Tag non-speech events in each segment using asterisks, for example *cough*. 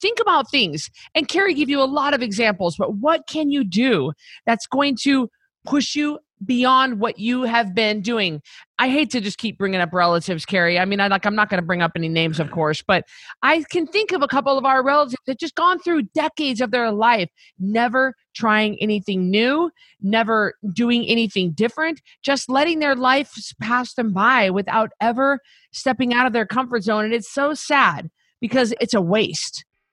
think about things. And Carrie gave you a lot of examples, but what can you do that's going to push you beyond what you have been doing. I hate to just keep bringing up relatives, Carrie. I mean, I like I'm not going to bring up any names, of *laughs* course, but I can think of a couple of our relatives that just gone through decades of their life, never trying anything new, never doing anything different, just letting their life pass them by without ever stepping out of their comfort zone. And it's so sad because it's a waste.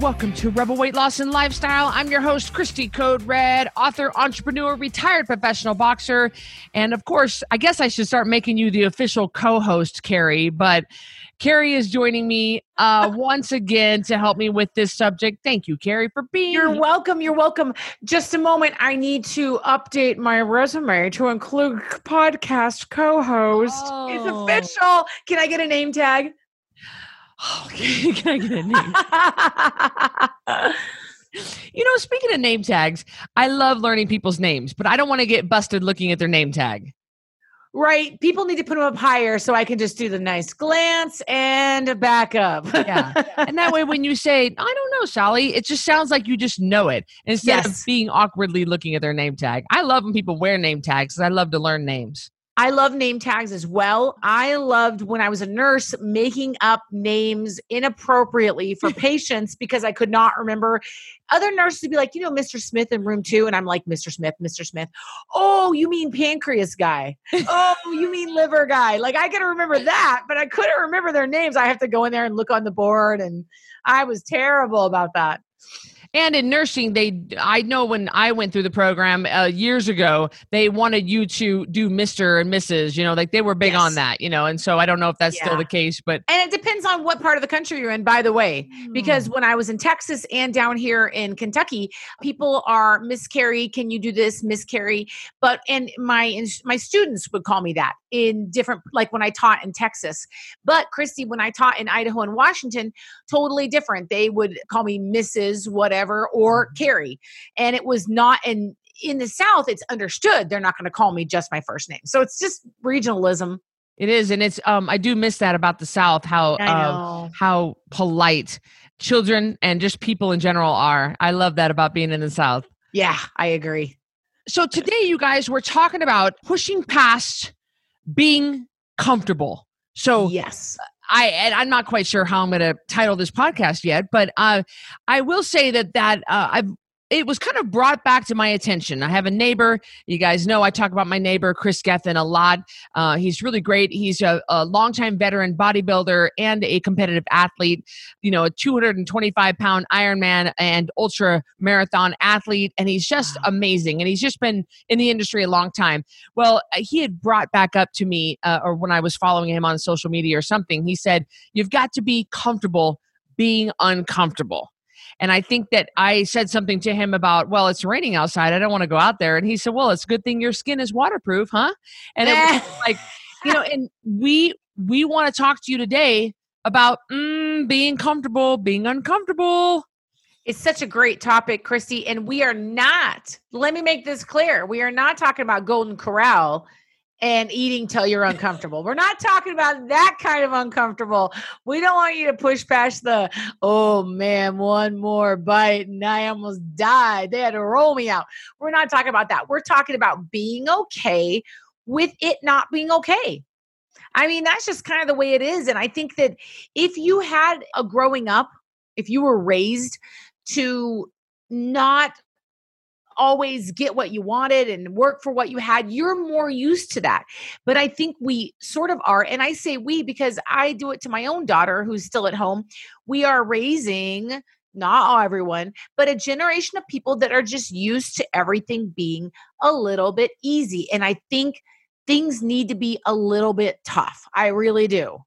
Welcome to Rebel Weight Loss and Lifestyle. I'm your host, Christy Code Red, author, entrepreneur, retired professional boxer. And of course, I guess I should start making you the official co host, Carrie. But Carrie is joining me uh, *laughs* once again to help me with this subject. Thank you, Carrie, for being You're welcome. You're welcome. Just a moment. I need to update my resume to include podcast co host. Oh. It's official. Can I get a name tag? Oh, *laughs* can I get a name? *laughs* you know, speaking of name tags, I love learning people's names, but I don't want to get busted looking at their name tag. Right. People need to put them up higher so I can just do the nice glance and back up. yeah. And that way, when you say, I don't know, Sally, it just sounds like you just know it instead yes. of being awkwardly looking at their name tag. I love when people wear name tags because I love to learn names. I love name tags as well. I loved when I was a nurse making up names inappropriately for *laughs* patients because I could not remember. Other nurses would be like, you know, Mr. Smith in room two. And I'm like, Mr. Smith, Mr. Smith. Oh, you mean pancreas guy. oh, *laughs* you mean liver guy. Like I could remember that, but I couldn't remember their names. I have to go in there and look on the board. And I was terrible about that and in nursing they i know when i went through the program uh, years ago they wanted you to do mr and mrs you know like they were big yes. on that you know and so i don't know if that's yeah. still the case but and it depends on what part of the country you're in by the way because mm. when i was in texas and down here in kentucky people are miss carrie can you do this miss carrie but and my my students would call me that in different like when i taught in texas but christy when i taught in idaho and washington totally different they would call me mrs whatever whatever or mm-hmm. Carrie. And it was not in in the South, it's understood they're not going to call me just my first name. So it's just regionalism. It is, and it's um I do miss that about the South, how um, how polite children and just people in general are. I love that about being in the South. Yeah, I agree. So today, you guys, we're talking about pushing past being comfortable. So yes, I and I'm not quite sure how I'm going to title this podcast yet, but uh, I will say that that uh, I've it was kind of brought back to my attention. I have a neighbor. You guys know I talk about my neighbor, Chris Gethin, a lot. Uh, he's really great. He's a, a longtime veteran bodybuilder and a competitive athlete, you know, a 225 pound Ironman and ultra marathon athlete. And he's just amazing. And he's just been in the industry a long time. Well, uh, he had brought back up to me, uh, or when I was following him on social media or something, he said, You've got to be comfortable being uncomfortable. And I think that I said something to him about, well, it's raining outside. I don't want to go out there. And he said, well, it's a good thing your skin is waterproof, huh? And it was *laughs* like, you know, and we we want to talk to you today about mm, being comfortable, being uncomfortable. It's such a great topic, Christy. And we are not, let me make this clear. We are not talking about Golden Corral and eating till you're uncomfortable. We're not talking about that kind of uncomfortable. We don't want you to push past the, oh man, one more bite and I almost died. They had to roll me out. We're not talking about that. We're talking about being okay with it not being okay. I mean, that's just kind of the way it is. And I think that if you had a growing up, if you were raised to not always get what you wanted and work for what you had. You're more used to that. But I think we sort of are. And I say we because I do it to my own daughter who's still at home. We are raising not all everyone, but a generation of people that are just used to everything being a little bit easy. And I think things need to be a little bit tough. I really do.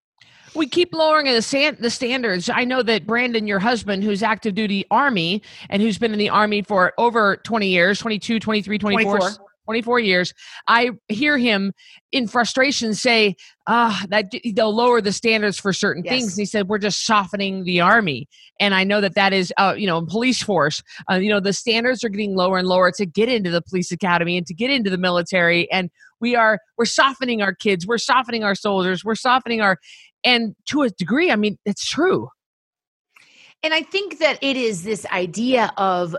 We keep lowering the, stand, the standards. I know that Brandon, your husband, who's active duty Army and who's been in the Army for over 20 years 22, 23, 24. 24. 24 years, I hear him in frustration say, ah, that they'll lower the standards for certain yes. things. And he said, we're just softening the army. And I know that that is, uh, you know, police force, uh, you know, the standards are getting lower and lower to get into the police academy and to get into the military. And we are, we're softening our kids, we're softening our soldiers, we're softening our, and to a degree, I mean, it's true. And I think that it is this idea of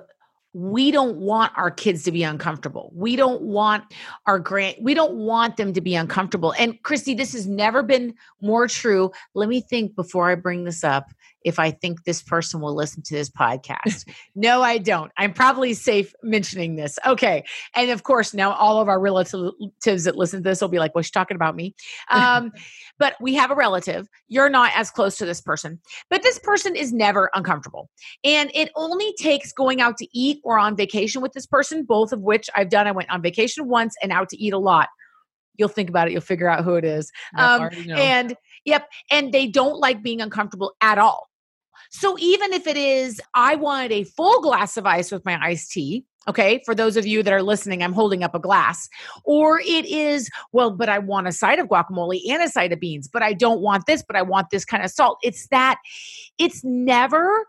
we don't want our kids to be uncomfortable. We don't want our grant, we don't want them to be uncomfortable. And Christy, this has never been more true. Let me think before I bring this up if I think this person will listen to this podcast. no, I don't. I'm probably safe mentioning this. Okay. And of course, now all of our relatives that listen to this will be like, well, she's talking about me. Um, *laughs* but we have a relative. You're not as close to this person, but this person is never uncomfortable. And it only takes going out to eat or on vacation with this person, both of which I've done. I went on vacation once and out to eat a lot. You'll think about it, you'll figure out who it is. Um, and Yep. And they don't like being uncomfortable at all. So even if it is, I wanted a full glass of ice with my iced tea. Okay, for those of you that are listening, I'm holding up a glass. Or it is, well, but I want a side of guacamole and a side of beans, but I don't want this, but I want this kind of salt. It's that, it's never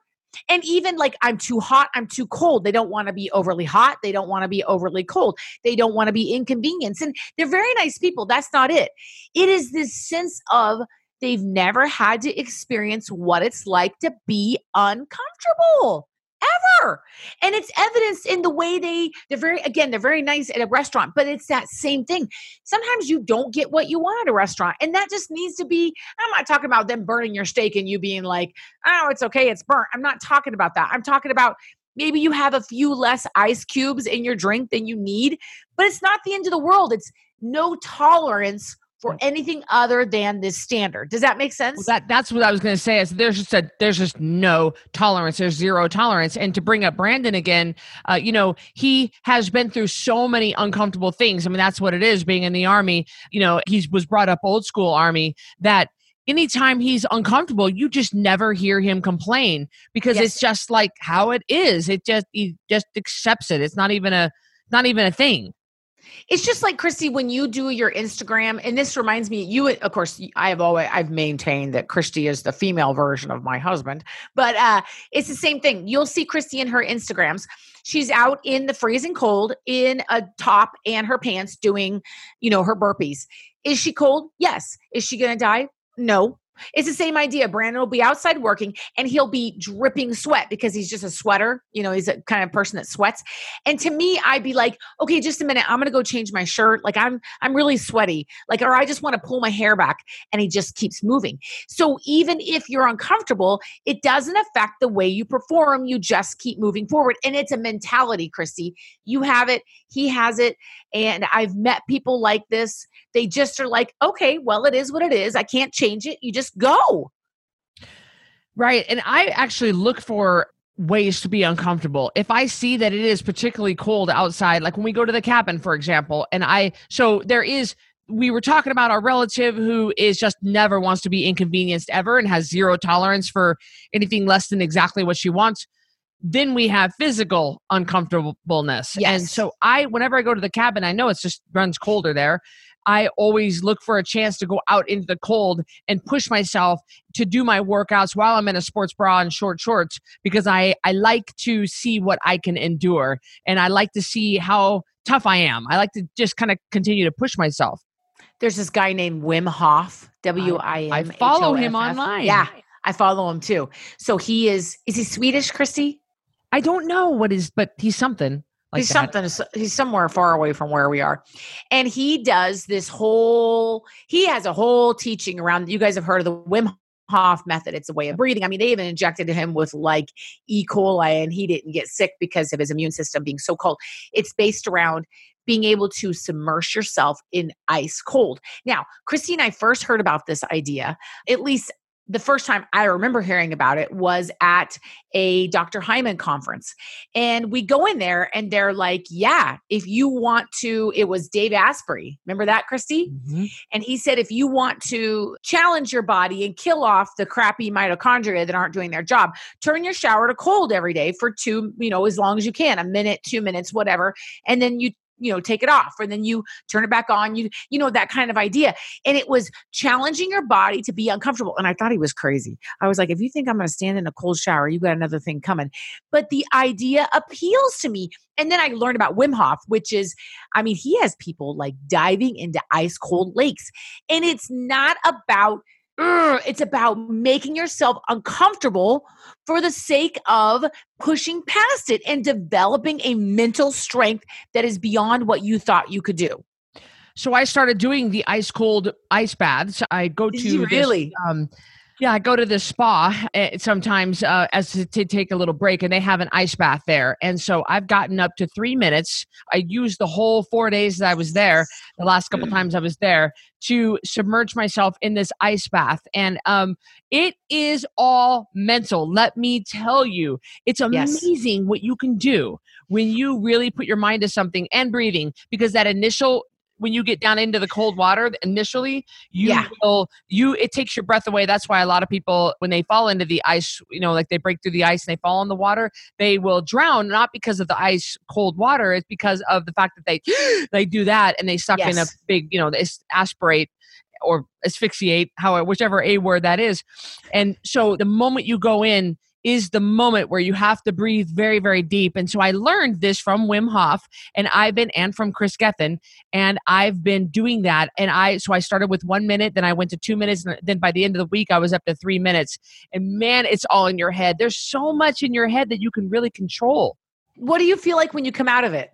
and even like I'm too hot, I'm too cold. They don't want to be overly hot. They don't want to be overly cold. They don't want to be inconvenienced. And they're very nice people. That's not it. It is this sense of They've never had to experience what it's like to be uncomfortable ever. And it's evidenced in the way they, they're very, again, they're very nice at a restaurant, but it's that same thing. Sometimes you don't get what you want at a restaurant. And that just needs to be, I'm not talking about them burning your steak and you being like, oh, it's okay, it's burnt. I'm not talking about that. I'm talking about maybe you have a few less ice cubes in your drink than you need, but it's not the end of the world. It's no tolerance for anything other than this standard. Does that make sense? Well, that that's what I was going to say. Is there's just a there's just no tolerance. There's zero tolerance. And to bring up Brandon again, uh, you know, he has been through so many uncomfortable things. I mean, that's what it is being in the army. You know, he was brought up old school army that anytime he's uncomfortable, you just never hear him complain because yes. it's just like how it is. It just he just accepts it. It's not even a not even a thing. It's just like Christy, when you do your Instagram, and this reminds me, you of course, I have always I've maintained that Christy is the female version of my husband, but uh, it's the same thing. You'll see Christy in her Instagrams. She's out in the freezing cold in a top and her pants doing, you know, her burpees. Is she cold? Yes. Is she going to die? No. It's the same idea. Brandon will be outside working and he'll be dripping sweat because he's just a sweater. You know, he's a kind of person that sweats. And to me, I'd be like, okay, just a minute. I'm gonna go change my shirt. Like I'm I'm really sweaty. Like, or I just want to pull my hair back. And he just keeps moving. So even if you're uncomfortable, it doesn't affect the way you perform. You just keep moving forward. And it's a mentality, Christy. You have it, he has it. And I've met people like this. They just are like, okay, well, it is what it is. I can't change it. You just go. Right. And I actually look for ways to be uncomfortable. If I see that it is particularly cold outside, like when we go to the cabin, for example, and I, so there is, we were talking about our relative who is just never wants to be inconvenienced ever and has zero tolerance for anything less than exactly what she wants then we have physical uncomfortableness. Yes. And so I whenever I go to the cabin, I know it's just runs colder there. I always look for a chance to go out into the cold and push myself to do my workouts while I'm in a sports bra and short shorts because I I like to see what I can endure and I like to see how tough I am. I like to just kind of continue to push myself. There's this guy named Wim Hof, W I M. I follow him online. Yeah, I follow him too. So he is is he Swedish, Christy? I don't know what is, but he's something. Like he's that. something. He's somewhere far away from where we are, and he does this whole. He has a whole teaching around. You guys have heard of the Wim Hof method. It's a way of breathing. I mean, they even injected him with like E. coli, and he didn't get sick because of his immune system being so cold. It's based around being able to submerge yourself in ice cold. Now, Christy and I first heard about this idea, at least the first time I remember hearing about it was at a Dr. Hyman conference. And we go in there and they're like, yeah, if you want to, it was Dave Asprey. Remember that, Christy? Mm-hmm. And he said, if you want to challenge your body and kill off the crappy mitochondria that aren't doing their job, turn your shower to cold every day for two, you know, as long as you can, a minute, two minutes, whatever. And then you you know take it off or then you turn it back on you you know that kind of idea. And it was challenging your body to be uncomfortable and i thought he was crazy. I was like if you think i'm going to stand in a cold shower you got another thing coming. But the idea appeals to me. And then i learned about wim hof which is i mean he has people like diving into ice cold lakes. And it's not about it's about making yourself uncomfortable for the sake of pushing past it and developing a mental strength that is beyond what you thought you could do. So I started doing the ice cold ice baths. I go to really this, um, yeah, I go to the spa eh, sometimes uh, as to, to, take a little break, and they have an ice bath there. And so I've gotten up to three minutes. I used the whole four days that I was there, the last couple mm. times I was there, to submerge myself in this ice bath. And um, it is all mental. Let me tell you, it's amazing yes. what you can do when you really put your mind to something and breathing because that initial when you get down into the cold water initially you yeah. will you it takes your breath away that's why a lot of people when they fall into the ice you know like they break through the ice and they fall in the water they will drown not because of the ice cold water it's because of the fact that they *gasps* they do that and they suck yes. in a big you know they aspirate or asphyxiate how whichever a word that is and so the moment you go in is the moment where you have to breathe very, very deep. And so I learned this from Wim Hof and I've been, and from Chris Gethin, and I've been doing that. And I, so I started with one minute, then I went to two minutes, and then by the end of the week, I was up to three minutes. And man, it's all in your head. There's so much in your head that you can really control. What do you feel like when you come out of it?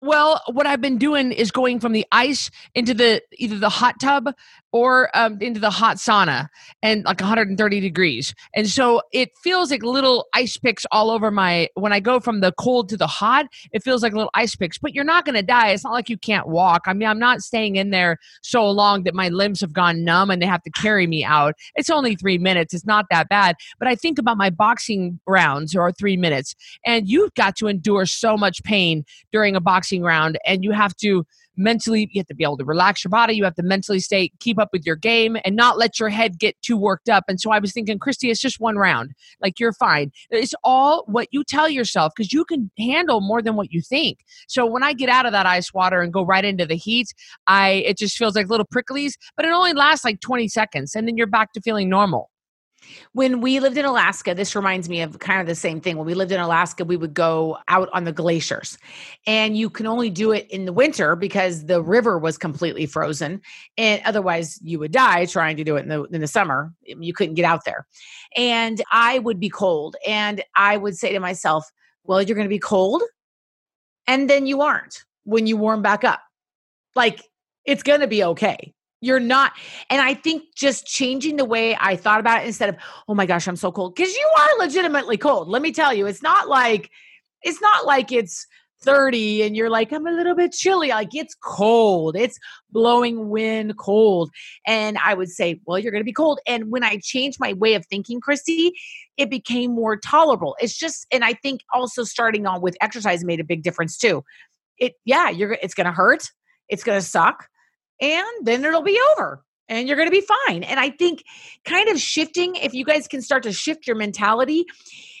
Well, what I've been doing is going from the ice into the either the hot tub or um, into the hot sauna and like 130 degrees. And so it feels like little ice picks all over my when I go from the cold to the hot, it feels like little ice picks. But you're not going to die. It's not like you can't walk. I mean, I'm not staying in there so long that my limbs have gone numb and they have to carry me out. It's only 3 minutes. It's not that bad. But I think about my boxing rounds or 3 minutes and you've got to endure so much pain during a boxing round and you have to mentally you have to be able to relax your body you have to mentally stay keep up with your game and not let your head get too worked up. And so i was thinking christy it's just one round. Like you're fine. It's all what you tell yourself because you can handle more than what you think. So when i get out of that ice water and go right into the heat i it just feels like little pricklies but it only lasts like 20 seconds and then you're back to feeling normal when we lived in Alaska, this reminds me of kind of the same thing. When we lived in Alaska, we would go out on the glaciers, and you can only do it in the winter because the river was completely frozen, and otherwise you would die trying to do it in the in the summer. Um, you couldn't get out there, and I would be cold, and I would say to myself, "Well, you're going to be cold, and then you aren't when you warm back up. Like it's going to be okay." You're not. And I think just changing the way I thought about it instead of, oh my gosh, I'm so cold. Because you are legitimately cold. Let me tell you, it's not like it's not like it's 30 and you're like, I'm a little bit chilly. Like it's cold. It's blowing wind cold. And I would say, Well, you're gonna be cold. And when I changed my way of thinking, Christy, it became more tolerable. It's just, and I think also starting on with exercise made a big difference too. It yeah, you're it's gonna hurt, it's gonna suck and then it'll be over and you're going to be fine. And I think kind of shifting, if you guys can start to shift your mentality,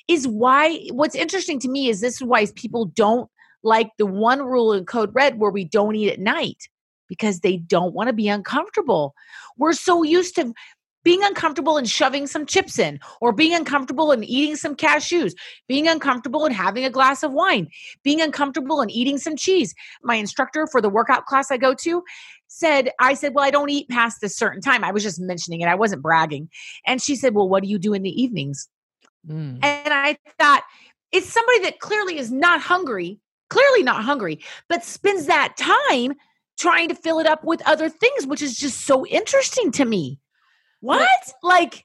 is why what's interesting to me is this is why people don't like the one rule in Code Red where we don't eat at night because they don't want to be uncomfortable. We're so used to being uncomfortable and shoving some chips in, or being uncomfortable and eating some cashews, being uncomfortable and having a glass of wine, being uncomfortable and eating some cheese. My instructor for the workout class I go to said, I said, Well, I don't eat past this certain time. I was just mentioning it, I wasn't bragging. And she said, Well, what do you do in the evenings? Mm. And I thought, it's somebody that clearly is not hungry, clearly not hungry, but spends that time trying to fill it up with other things, which is just so interesting to me. What? Like,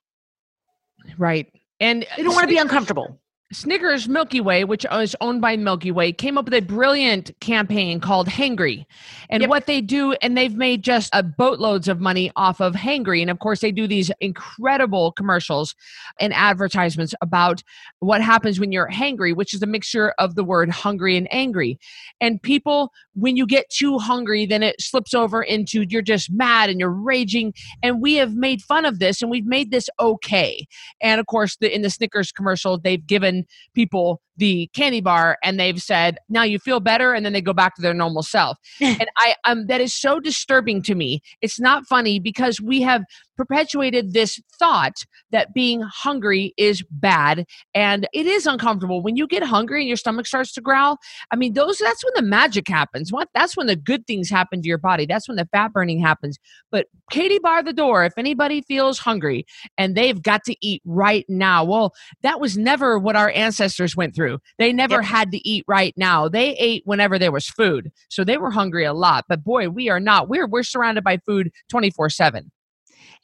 right. And they don't want to be uncomfortable. Snickers Milky Way, which is owned by Milky Way, came up with a brilliant campaign called Hangry. And Yep. what they do, and they've made just a boatloads of money off of Hangry. And of course, they do these incredible commercials and advertisements about what happens when you're hangry, which is a mixture of the word hungry and angry. And people, when you get too hungry, then it slips over into you're just mad and you're raging. And we have made fun of this and we've made this okay. And of course, the, in the Snickers commercial, they've given people the candy bar and they've said, now you feel better. And then they go back to their normal self. *laughs* and I, um, that is so disturbing to me. It's not funny because we have perpetuated this thought that being hungry is bad and it is uncomfortable when you get hungry and your stomach starts to growl i mean those that's when the magic happens what that's when the good things happen to your body that's when the fat burning happens but katie bar the door if anybody feels hungry and they've got to eat right now well that was never what our ancestors went through they never Yep. had to eat right now they ate whenever there was food so they were hungry a lot but boy we are not we're we're surrounded by food 24 7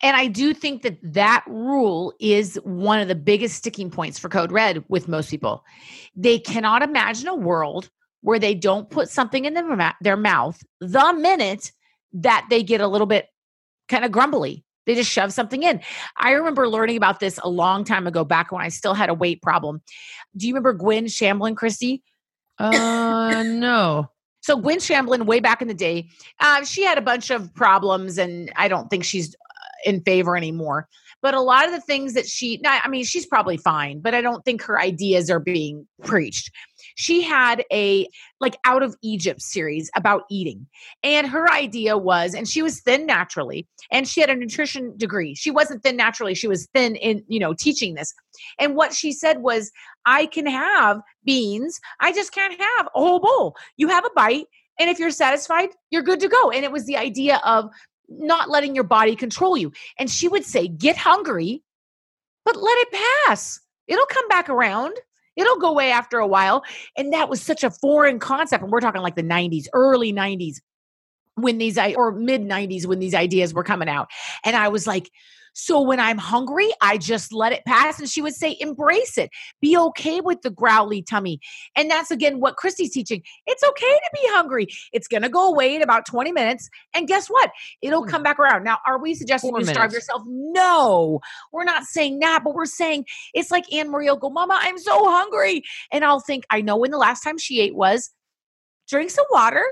And I do think that that rule is one of the biggest sticking points for Code Red with most people. They cannot imagine a world where they don't put something in their, ma- their mouth the minute that they get a little bit kind of grumbly. They just shove something in. I remember learning about this a long time ago, back when I still had a weight problem. Do you remember Gwen Shamblin, Christy? uh no So Gwen Shamblin, way back in the day, uh, she had a bunch of problems, and I don't think she's uh, in favor anymore. But a lot of the things that she, I mean, she's probably fine, but I don't think her ideas are being preached. She had a like out of Egypt series about eating. And her idea was, and she was thin naturally, and she had a nutrition degree. She wasn't thin naturally, she was thin in, you know, teaching this. And what she said was, I can have beans, I just can't have a whole bowl. You have a bite, and if you're satisfied, you're good to go. And it was the idea of not letting your body control you. And she would say, get hungry, but let it pass. It'll come back around. It'll go away after a while. And that was such a foreign concept. And we're talking like the 90s, early 90s when these i or mid 90s when these ideas were coming out and i was like so when i'm hungry i just let it pass. And she would say embrace it. Be okay with the growly tummy. And that's again what christy's teaching. It's okay to be hungry. It's going to go away in about 20 minutes and guess what? It'll Hmm. come back around. Now are we suggesting Four you starve yourself? No. We're not saying that but we're saying it's like anne marie will go mama i'm so hungry. And i'll think i know when the last time she ate was. Drink some water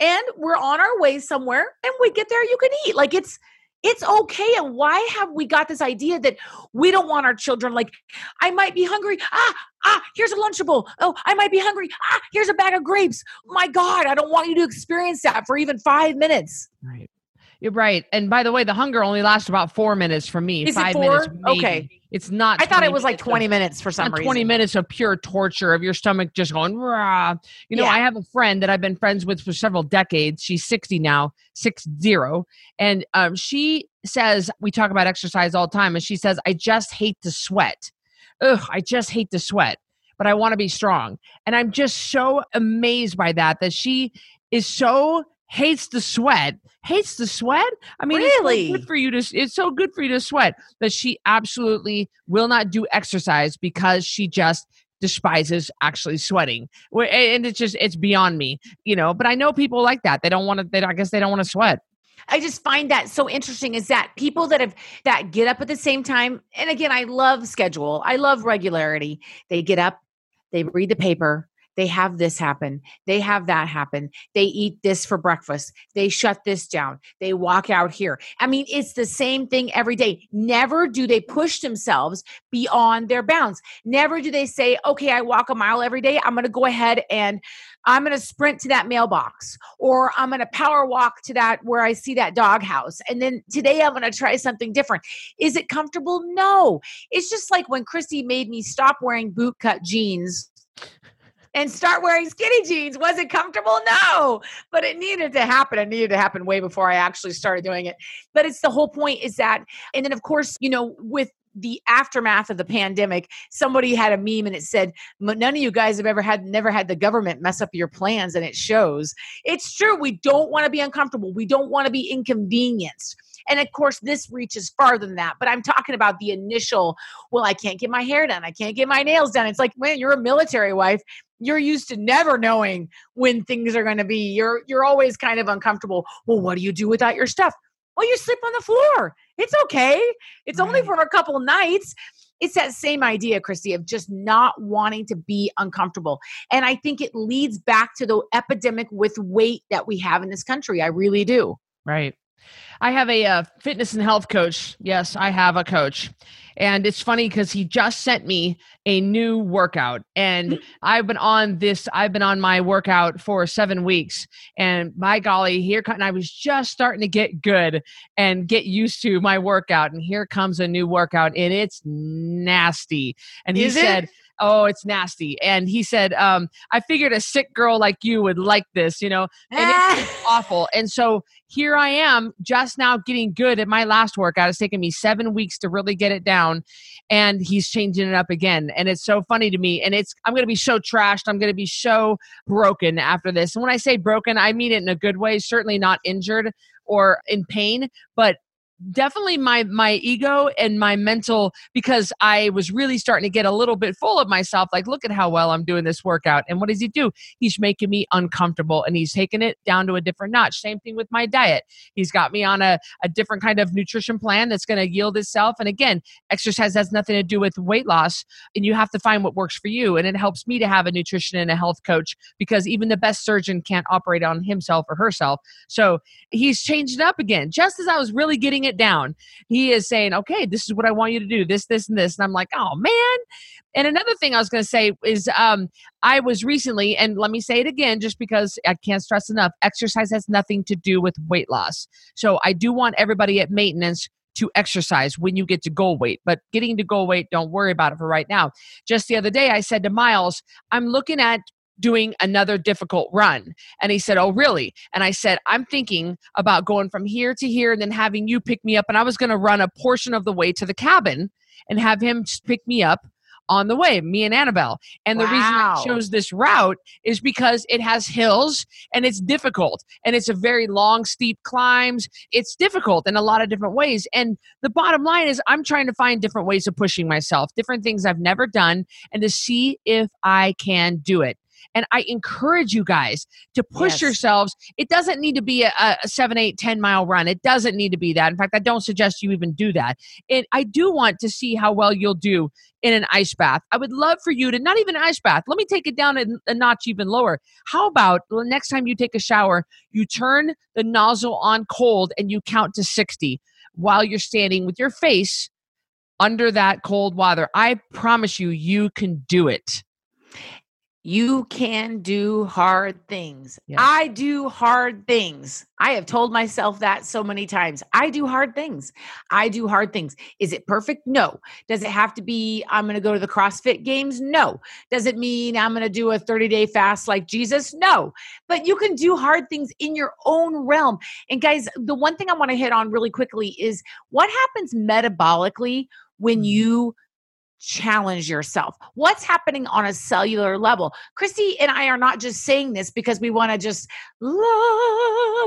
and we're on our way somewhere and we get there you can eat. Like it's it's okay and why have we got this idea that we don't want our children like i might be hungry ah ah here's a lunchable oh i might be hungry ah here's a bag of grapes my god i don't want you to experience that for even five minutes Right. You're right. And by the way, the hunger only lasts about four minutes for me. Is Five minutes. maybe. Okay. It's not. i thought it was like minutes of- 20 minutes for some reason 20 minutes of pure torture of your stomach just going rah. you know Yeah. i have a friend that i've been friends with for several decades she's 60 now six zero and um, she says we talk about exercise all the time and she says i just hate to sweat ugh i just hate to sweat but i want to be strong and i'm just so amazed by that that she is so hates the sweat hates the sweat i mean it's so Really? good for you to it's so good for you to sweat that she absolutely will not do exercise because she just despises actually sweating and it's just it's beyond me you know but i know people like that they don't want to they i guess they don't want to sweat I just find that so interesting is that people that have that get up at the same time and again I love schedule. I love regularity. They get up, they read the paper, they have this happen, they have that happen. They eat this for breakfast. They shut this down. They walk out here. I mean, it's the same thing every day. Never do they push themselves beyond their bounds. Never do they say, "Okay, I walk a mile every day. I'm going to go ahead and I'm going to sprint to that mailbox or I'm going to power walk to that where I see that doghouse. And then today I'm going to try something different. Is it comfortable? No. It's just like when Christy made me stop wearing boot cut jeans and start wearing skinny jeans. Was it comfortable? No. But it needed to happen. It needed to happen way before I actually started doing it. But it's the whole point is that, and then of course, you know, with the aftermath of the pandemic, somebody had a meme and it said, none of you guys have ever had, never had the government mess up your plans. And it shows. It's true. We don't want to be uncomfortable. We don't want to be inconvenienced. And of course, this reaches farther than that. But I'm talking about the initial, well, I can't get my hair done. I can't get my nails done. It's like, man, you're a military wife. You're used to never knowing when things are going to be. You're you're always kind of uncomfortable. Well, what do you do without your stuff? Well, you sleep on the floor. It's okay. It's right. only for a couple nights it's that same idea, Christy, of just not wanting to be uncomfortable. And I think it leads back to the epidemic with weight that we have in this country. I really do. Right. I have a uh, fitness and health coach. Yes, I have a coach. And it's funny because he just sent me a new workout. And mm. I've been on this, I've been on my workout for seven weeks. And by golly, here and I was just starting to get good and get used to my workout. And here comes a new workout, and it's nasty. And he Is said, it? Oh it's nasty. And he said um, i figured a sick girl like you would like this you know and it's *laughs* awful. And so here i am just now getting good at my last workout. It's taken me seven weeks to really get it down and he's changing it up again. And it's so funny to me and it's i'm gonna be so trashed. I'm gonna be so broken after this. And when i say broken i mean it in a good way certainly not injured or in pain but definitely my my ego and my mental because I was really starting to get a little bit full of myself like look at how well I'm doing this workout. And what does he do? He's making me uncomfortable and he's taking it down to a different notch. Same thing with my diet. He's got me on a, a different kind of nutrition plan that's going to yield itself. And again exercise has nothing to do with weight loss and you have to find what works for you. And it helps me to have a nutrition and a health coach because even the best surgeon can't operate on himself or herself. So he's changed up again. Just as I was really getting it down. He is saying, okay, this is what I want you to do, this, this, and this. And I'm like, oh man. And another thing I was going to say is um, I was recently, and let me say it again, just because I can't stress enough exercise has nothing to do with weight loss. So I do want everybody at maintenance to exercise when you get to goal weight. But getting to goal weight, don't worry about it for right now. Just the other day, I said to Miles, I'm looking at doing another difficult run. And he said, Oh, really? And I said, I'm thinking about going from here to here and then having you pick me up. And I was going to run a portion of the way to the cabin and have him pick me up on the way, me and Annabelle. And the reason I chose this route is because it has hills and it's difficult and it's a very long, steep climbs. It's difficult in a lot of different ways. And the bottom line is, I'm trying to find different ways of pushing myself, different things I've never done, and to see if I can do it. And I encourage you guys to push yes. yourselves. It doesn't need to be a, a seven, eight, 10 mile run. It doesn't need to be that. In fact, I don't suggest you even do that. And I do want to see how well you'll do in an ice bath. I would love for you to not even an ice bath. Let me take it down a, a notch even lower. How about the next time you take a shower, you turn the nozzle on cold and you count to 60 while you're standing with your face under that cold water. I promise you, you can do it. You can do hard things. Yes. I do hard things. I have told myself that so many times. I do hard things. I do hard things. Is it perfect? No. Does it have to be, I'm going to go to the CrossFit games? No. Does it mean I'm going to do a 30 day fast like Jesus? No. But you can do hard things in your own realm. And guys, the one thing I want to hit on really quickly is what happens metabolically when mm-hmm. you challenge yourself. What's happening on a cellular level? Christy and I are not just saying this because we want to just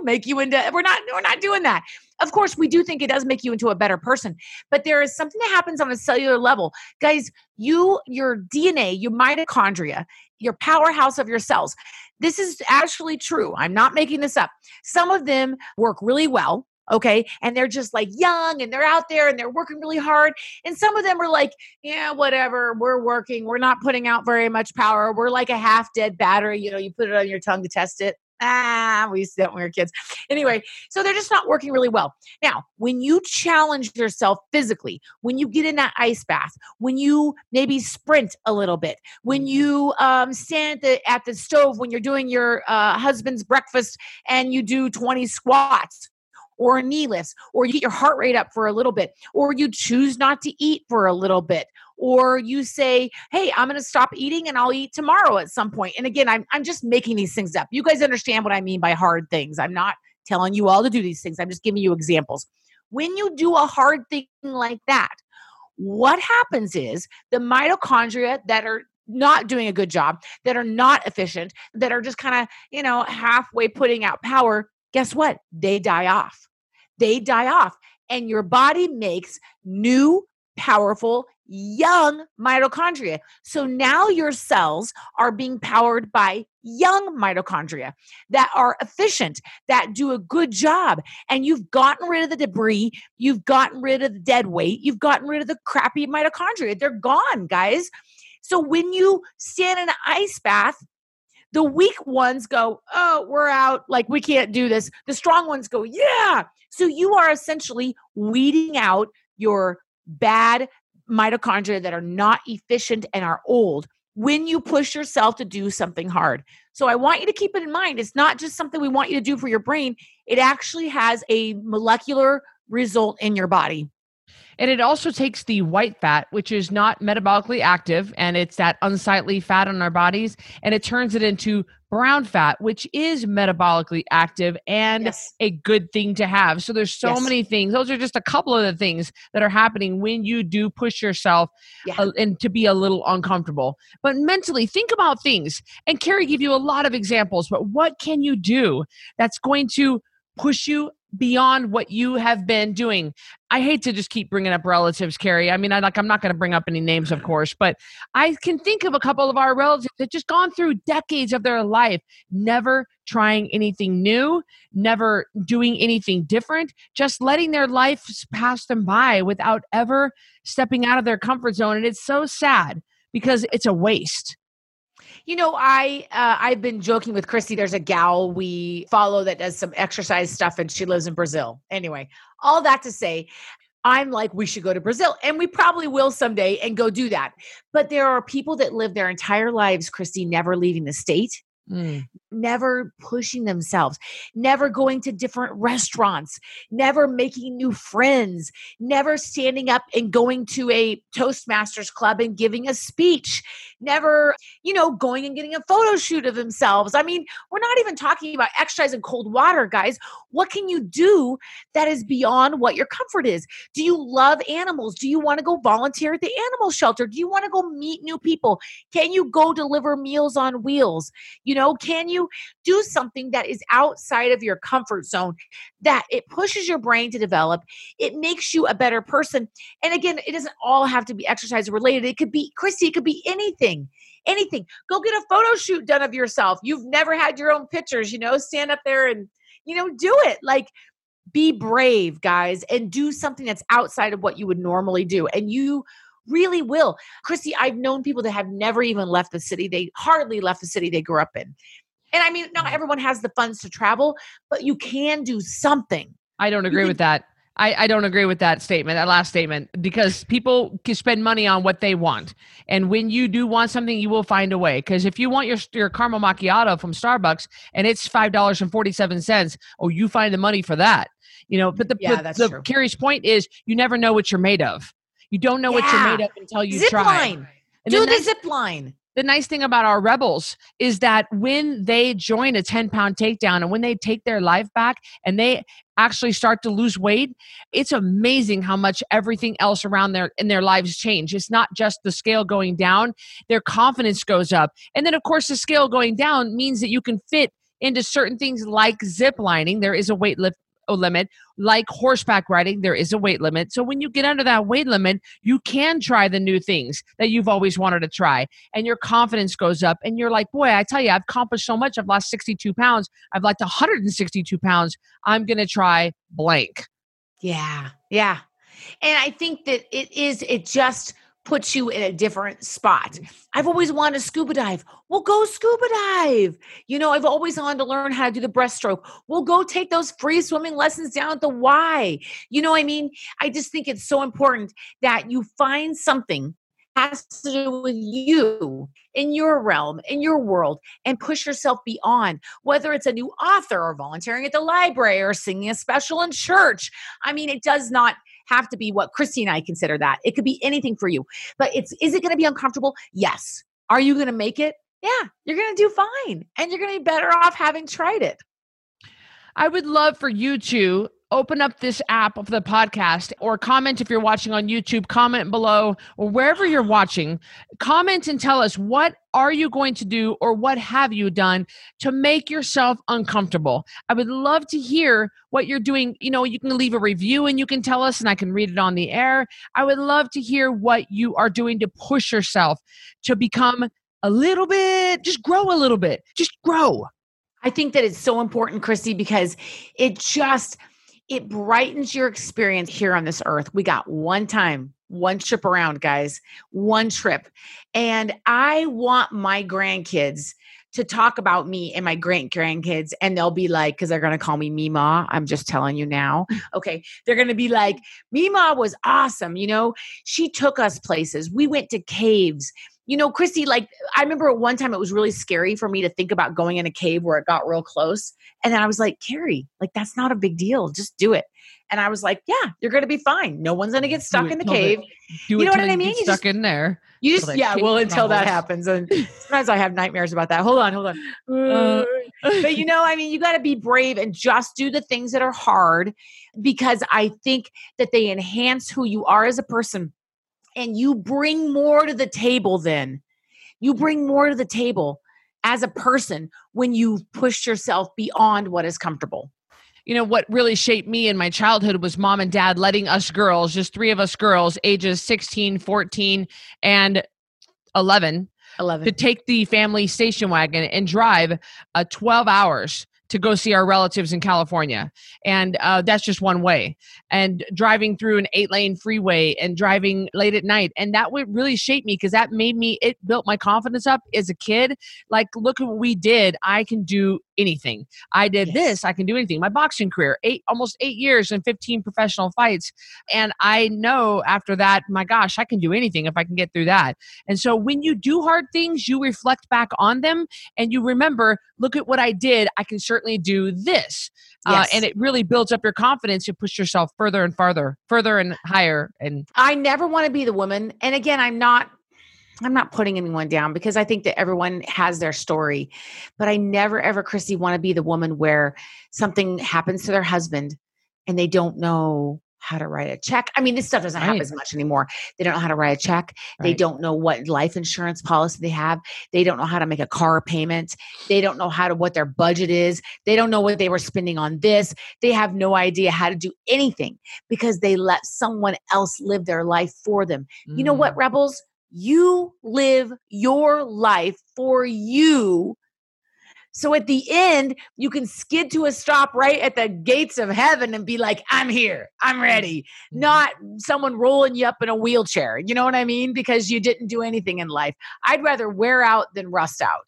make you into we're not we're not doing that. Of course, we do think it does make you into a better person, but there is something that happens on a cellular level. Guys, you your DNA, your mitochondria, your powerhouse of your cells. This is actually true. I'm not making this up. Some of them work really well okay and they're just like young and they're out there and they're working really hard and some of them are like yeah whatever we're working we're not putting out very much power we're like a half dead battery you know you put it on your tongue to test it ah, we used to that when we were kids. Anyway, so they're just not working really well. Now, when you challenge yourself physically, when you get in that ice bath, when you maybe sprint a little bit, when mm-hmm. you um, stand at the, at the stove when you're doing your uh, husband's breakfast and you do 20 squats, or a knee lift, or you get your heart rate up for a little bit, or you choose not to eat for a little bit, or you say, Hey, I'm going to stop eating and I'll eat tomorrow at some point. And again, I'm, I'm just making these things up. You guys understand what I mean by hard things. I'm not telling you all to do these things, I'm just giving you examples. When you do a hard thing like that, what happens is the mitochondria that are not doing a good job, that are not efficient, that are just kind of, you know, halfway putting out power, guess what? They die off they die off and your body makes new powerful young mitochondria. So now your cells are being powered by young mitochondria that are efficient, that do a good job. And you've gotten rid of the debris, you've gotten rid of the dead weight, you've gotten rid of the crappy mitochondria. They're gone, guys. So when you stand in an ice bath, the weak ones go, Oh, we're out. Like, we can't do this. The strong ones go, Yeah. So you are essentially weeding out your bad mitochondria that are not efficient and are old when you push yourself to do something hard. So I want you to keep it in mind. It's not just something we want you to do for your brain, it actually has a molecular result in your body. And it also takes the white fat, which is not metabolically active, and it's that unsightly fat on our bodies, and it turns it into brown fat, which is metabolically active and yes. a good thing to have. So there's so yes. many things. Those are just a couple of the things that are happening when you do push yourself yeah. uh, and to be a little uncomfortable. But mentally, think about things. And Carrie gave you a lot of examples, but what can you do that's going to push you beyond what you have been doing. I hate to just keep bringing up relatives, Carrie. I mean, I like I'm not going to bring up any names, of course, but I can think of a couple of our relatives that just gone through decades of their life, never trying anything new, never doing anything different, just letting their life pass them by without ever stepping out of their comfort zone. And it's so sad because it's a waste. You know, I uh, I've been joking with Christy. There's a gal we follow that does some exercise stuff, and she lives in Brazil. Anyway, all that to say, I'm like, we should go to Brazil. And we probably will someday and go do that. But there are people that live their entire lives, Christy, never leaving the state. Mm never pushing themselves, never going to different restaurants, never making new friends, never standing up and going to a Toastmasters club and giving a speech, never, you know, going and getting a photo shoot of themselves. I mean, we're not even talking about exercise in cold water, guys. What can you do that is beyond what your comfort is? Do you love animals? Do you want to go volunteer at the animal shelter? Do you want to go meet new people? Can you go deliver meals on wheels? You know, can you? You do something that is outside of your comfort zone that it pushes your brain to develop it makes you a better person and again it doesn't all have to be exercise related it could be christy it could be anything anything go get a photo shoot done of yourself you've never had your own pictures you know stand up there and you know do it like be brave guys and do something that's outside of what you would normally do and you really will. Christy, I've known people that have never even left the city. They hardly left the city they grew up in. And I mean, not mm-hmm. everyone has the funds to travel, but you can do something. I don't agree can- with that. I, I, don't agree with that statement, that last statement, because people can spend money on what they want. And when you do want something, you will find a way. Because if you want your, your caramel macchiato from Starbucks and it's $5.47, oh, you find the money for that. You know, but the, yeah, the, the Carrie's point is you never know what you're made of. You don't know yeah. what you're made of until you zip try. Line. Do the, the zip line the nice thing about our rebels is that when they join a 10 pound takedown and when they take their life back and they actually start to lose weight it's amazing how much everything else around their in their lives change. It's not just the scale going down their confidence goes up. And then of course the scale going down means that you can fit into certain things like zip lining. There is a weight lift limit. Like horseback riding, there is a weight limit. So when you get under that weight limit, you can try the new things that you've always wanted to try. And your confidence goes up. And you're like, boy, I tell you, I've accomplished so much. I've lost 62 pounds. I've lost 162 pounds. I'm going to try blank. Yeah. Yeah. And I think that it is, it just, puts you in a different spot. Mm-hmm. I've always wanted to scuba dive. Well, go scuba dive. You know, I've always wanted to learn how to do the breaststroke. We'll go take those free swimming lessons down at the Y. You know, I mean, I just think it's so important that you find something has to do with you in your realm, in your world, and push yourself beyond, whether it's a new author or volunteering at the library or singing a special in church. I mean, it does not have to be what Christy and I consider that. It could be anything for you. But it's is it going to be uncomfortable? Yes. Are you going to make it? Yeah, you're going to do fine. And you're going to be better off having tried it. I would love for you to open up this app of the podcast or comment if you're watching on YouTube, comment below or wherever you're watching. Comment and tell us what are you going to do or what have you done to make yourself uncomfortable? I would love to hear what you're doing. You know, you can leave a review and you can tell us, and I can read it on the air. I would love to hear what you are doing to push yourself to become a little bit, just grow a little bit, just grow. I think that it's so important, Christy, because it just it brightens your experience here on this earth. We got one time, one trip around, guys, one trip. And I want my grandkids to talk about me and my great grandkids, and they'll be like, because they're going to call me Mima. I'm just telling you now. *laughs* Okay. They're going to be like, Mima was awesome. You know, she took us places. We went to caves you know, Christy, like I remember at one time it was really scary for me to think about going in a cave where it got real close. And then I was like, Carrie, like that's not a big deal. Just do it. And I was like, yeah, you're going to be fine. No one's going to get stuck in the cave. you know what I mean? You stuck just, in there. You just, yeah, well, until that happens. And *laughs* sometimes I have nightmares about that. Hold on, hold on. Uh, *laughs* but you know, I mean, you got to be brave and just do the things that are hard because I think that they enhance who you are as a person and you bring more to the table then. You bring more to the table as a person when you push yourself beyond what is comfortable. You know, what really shaped me in my childhood was mom and dad letting us girls, just three of us girls, ages 16, 14, and 11, 11. to take the family station wagon and drive uh, 12 hours to go see our relatives in California. And uh, that's just one way. And driving through an eight lane freeway and driving late at night. And that would really shape me because that made me, it built my confidence up as a kid. Like, look at what we did. I can do anything. I did yes. this, I can do anything. My boxing career, eight almost eight years and 15 professional fights. And I know after that, my gosh, I can do anything if I can get through that. And so when you do hard things, you reflect back on them and you remember, look at what I did. I can certainly do this. Uh, yes. Uh, and it really builds up your confidence. You push yourself further and farther, further and higher. And I never want to be the woman. And again, I'm not I'm not putting anyone down because I think that everyone has their story. But I never, ever, Christy, want to be the woman where something happens to their husband and they don't know how to write a check. I mean, this stuff doesn't right. happen as much anymore. They don't know how to write a check. Right. They don't know what life insurance policy they have. They don't know how to make a car payment. They don't know how to what their budget is. They don't know what they were spending on this. They have no idea how to do anything because they let someone else live their life for them. Mm. You know what, mm. rebels? You live your life for you. So at the end, you can skid to a stop right at the gates of heaven and be like, I'm here, I'm ready. Mm-hmm. Not someone rolling you up in a wheelchair. You know what I mean? Because you didn't do anything in life. I'd rather wear out than rust out.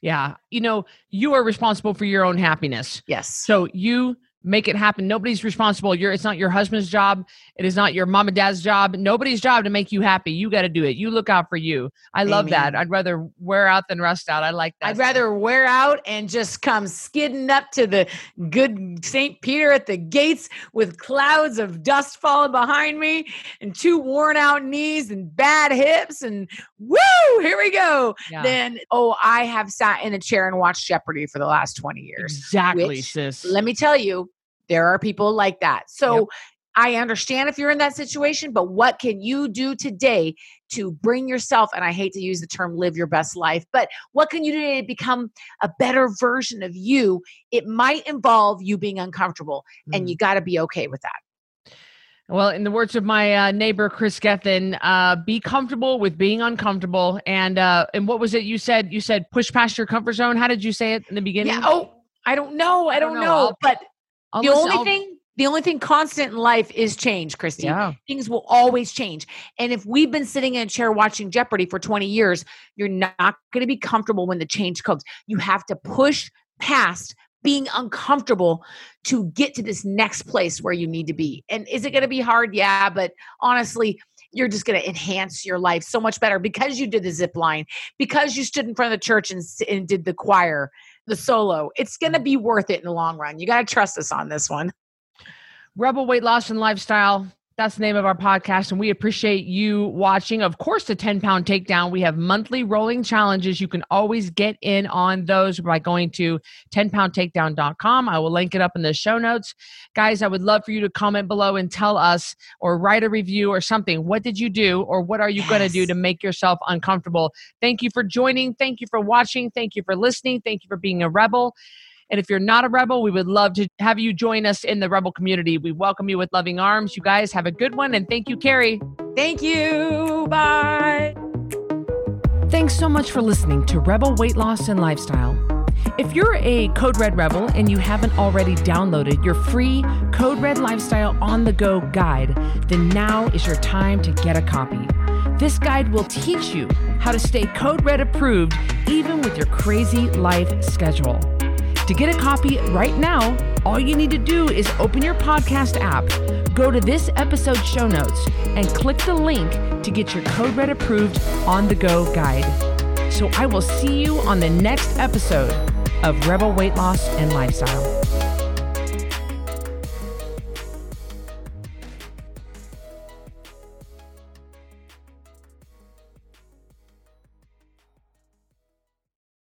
Yeah. You know, you are responsible for your own happiness. Yes. So you make it happen. Nobody's responsible. You're, it's not your husband's job. It is not your mom and dad's job. Nobody's job to make you happy. You got to do it. You look out for you. I Amen. love that. I'd rather wear out than rust out. I like that. I'd rather wear out and just come skidding up to the good St. Peter at the gates with clouds of dust falling behind me and two worn out knees and bad hips and woo, here we go. Yeah. Then, oh, I have sat in a chair and watched Jeopardy for the last 20 years. Exactly, which, sis. Let me tell you, there are people like that. So yep. I understand if you're in that situation, but what can you do today to bring yourself, and I hate to use the term live your best life, but what can you do to become a better version of you? It might involve you being uncomfortable, mm. and you got to be okay with that. Well, in the words of my uh, neighbor Chris Gethin, uh, be comfortable with being uncomfortable. And uh, and what was it you said? You said push past your comfort zone. How did you say it in the beginning? Yeah, oh, I don't know. I, don't, don't know. know. But I'll the only I'll, thing the only thing constant in life is change, Christy. Yeah. Things will always change. And if we've been sitting in a chair watching Jeopardy for 20 years, you're not going to be comfortable when the change comes. You have to push past being uncomfortable to get to this next place where you need to be. And is it going to be hard? Yeah, but honestly, you're just going to enhance your life so much better because you did the zip line, because you stood in front of the church and, and did the choir, the solo. It's going to be worth it in the long run. You got to trust us on this one. Rebel Weight Loss and Lifestyle That's the name of our podcast, and we appreciate you watching. Of course, the 10 pound takedown. We have monthly rolling challenges. You can always get in on those by going to 10poundtakedown.com. I will link it up in the show notes. Guys, I would love for you to comment below and tell us or write a review or something. What did you do, or what are you yes. going to do to make yourself uncomfortable? Thank you for joining. Thank you for watching. Thank you for listening. Thank you for being a rebel. And if you're not a rebel, we would love to have you join us in the rebel community. We welcome you with loving arms. You guys have a good one. And thank you, Carrie. Thank you. Bye. Thanks so much for listening to Rebel Weight Loss and Lifestyle. If you're a Code Red Rebel and you haven't already downloaded your free Code Red Lifestyle on the Go guide, then now is your time to get a copy. This guide will teach you how to stay Code Red approved even with your crazy life schedule. To get a copy right now, all you need to do is open your podcast app, go to this episode show notes, and click the link to get your Code Red approved on the go guide. So I will see you on the next episode of Rebel Weight Loss and Lifestyle.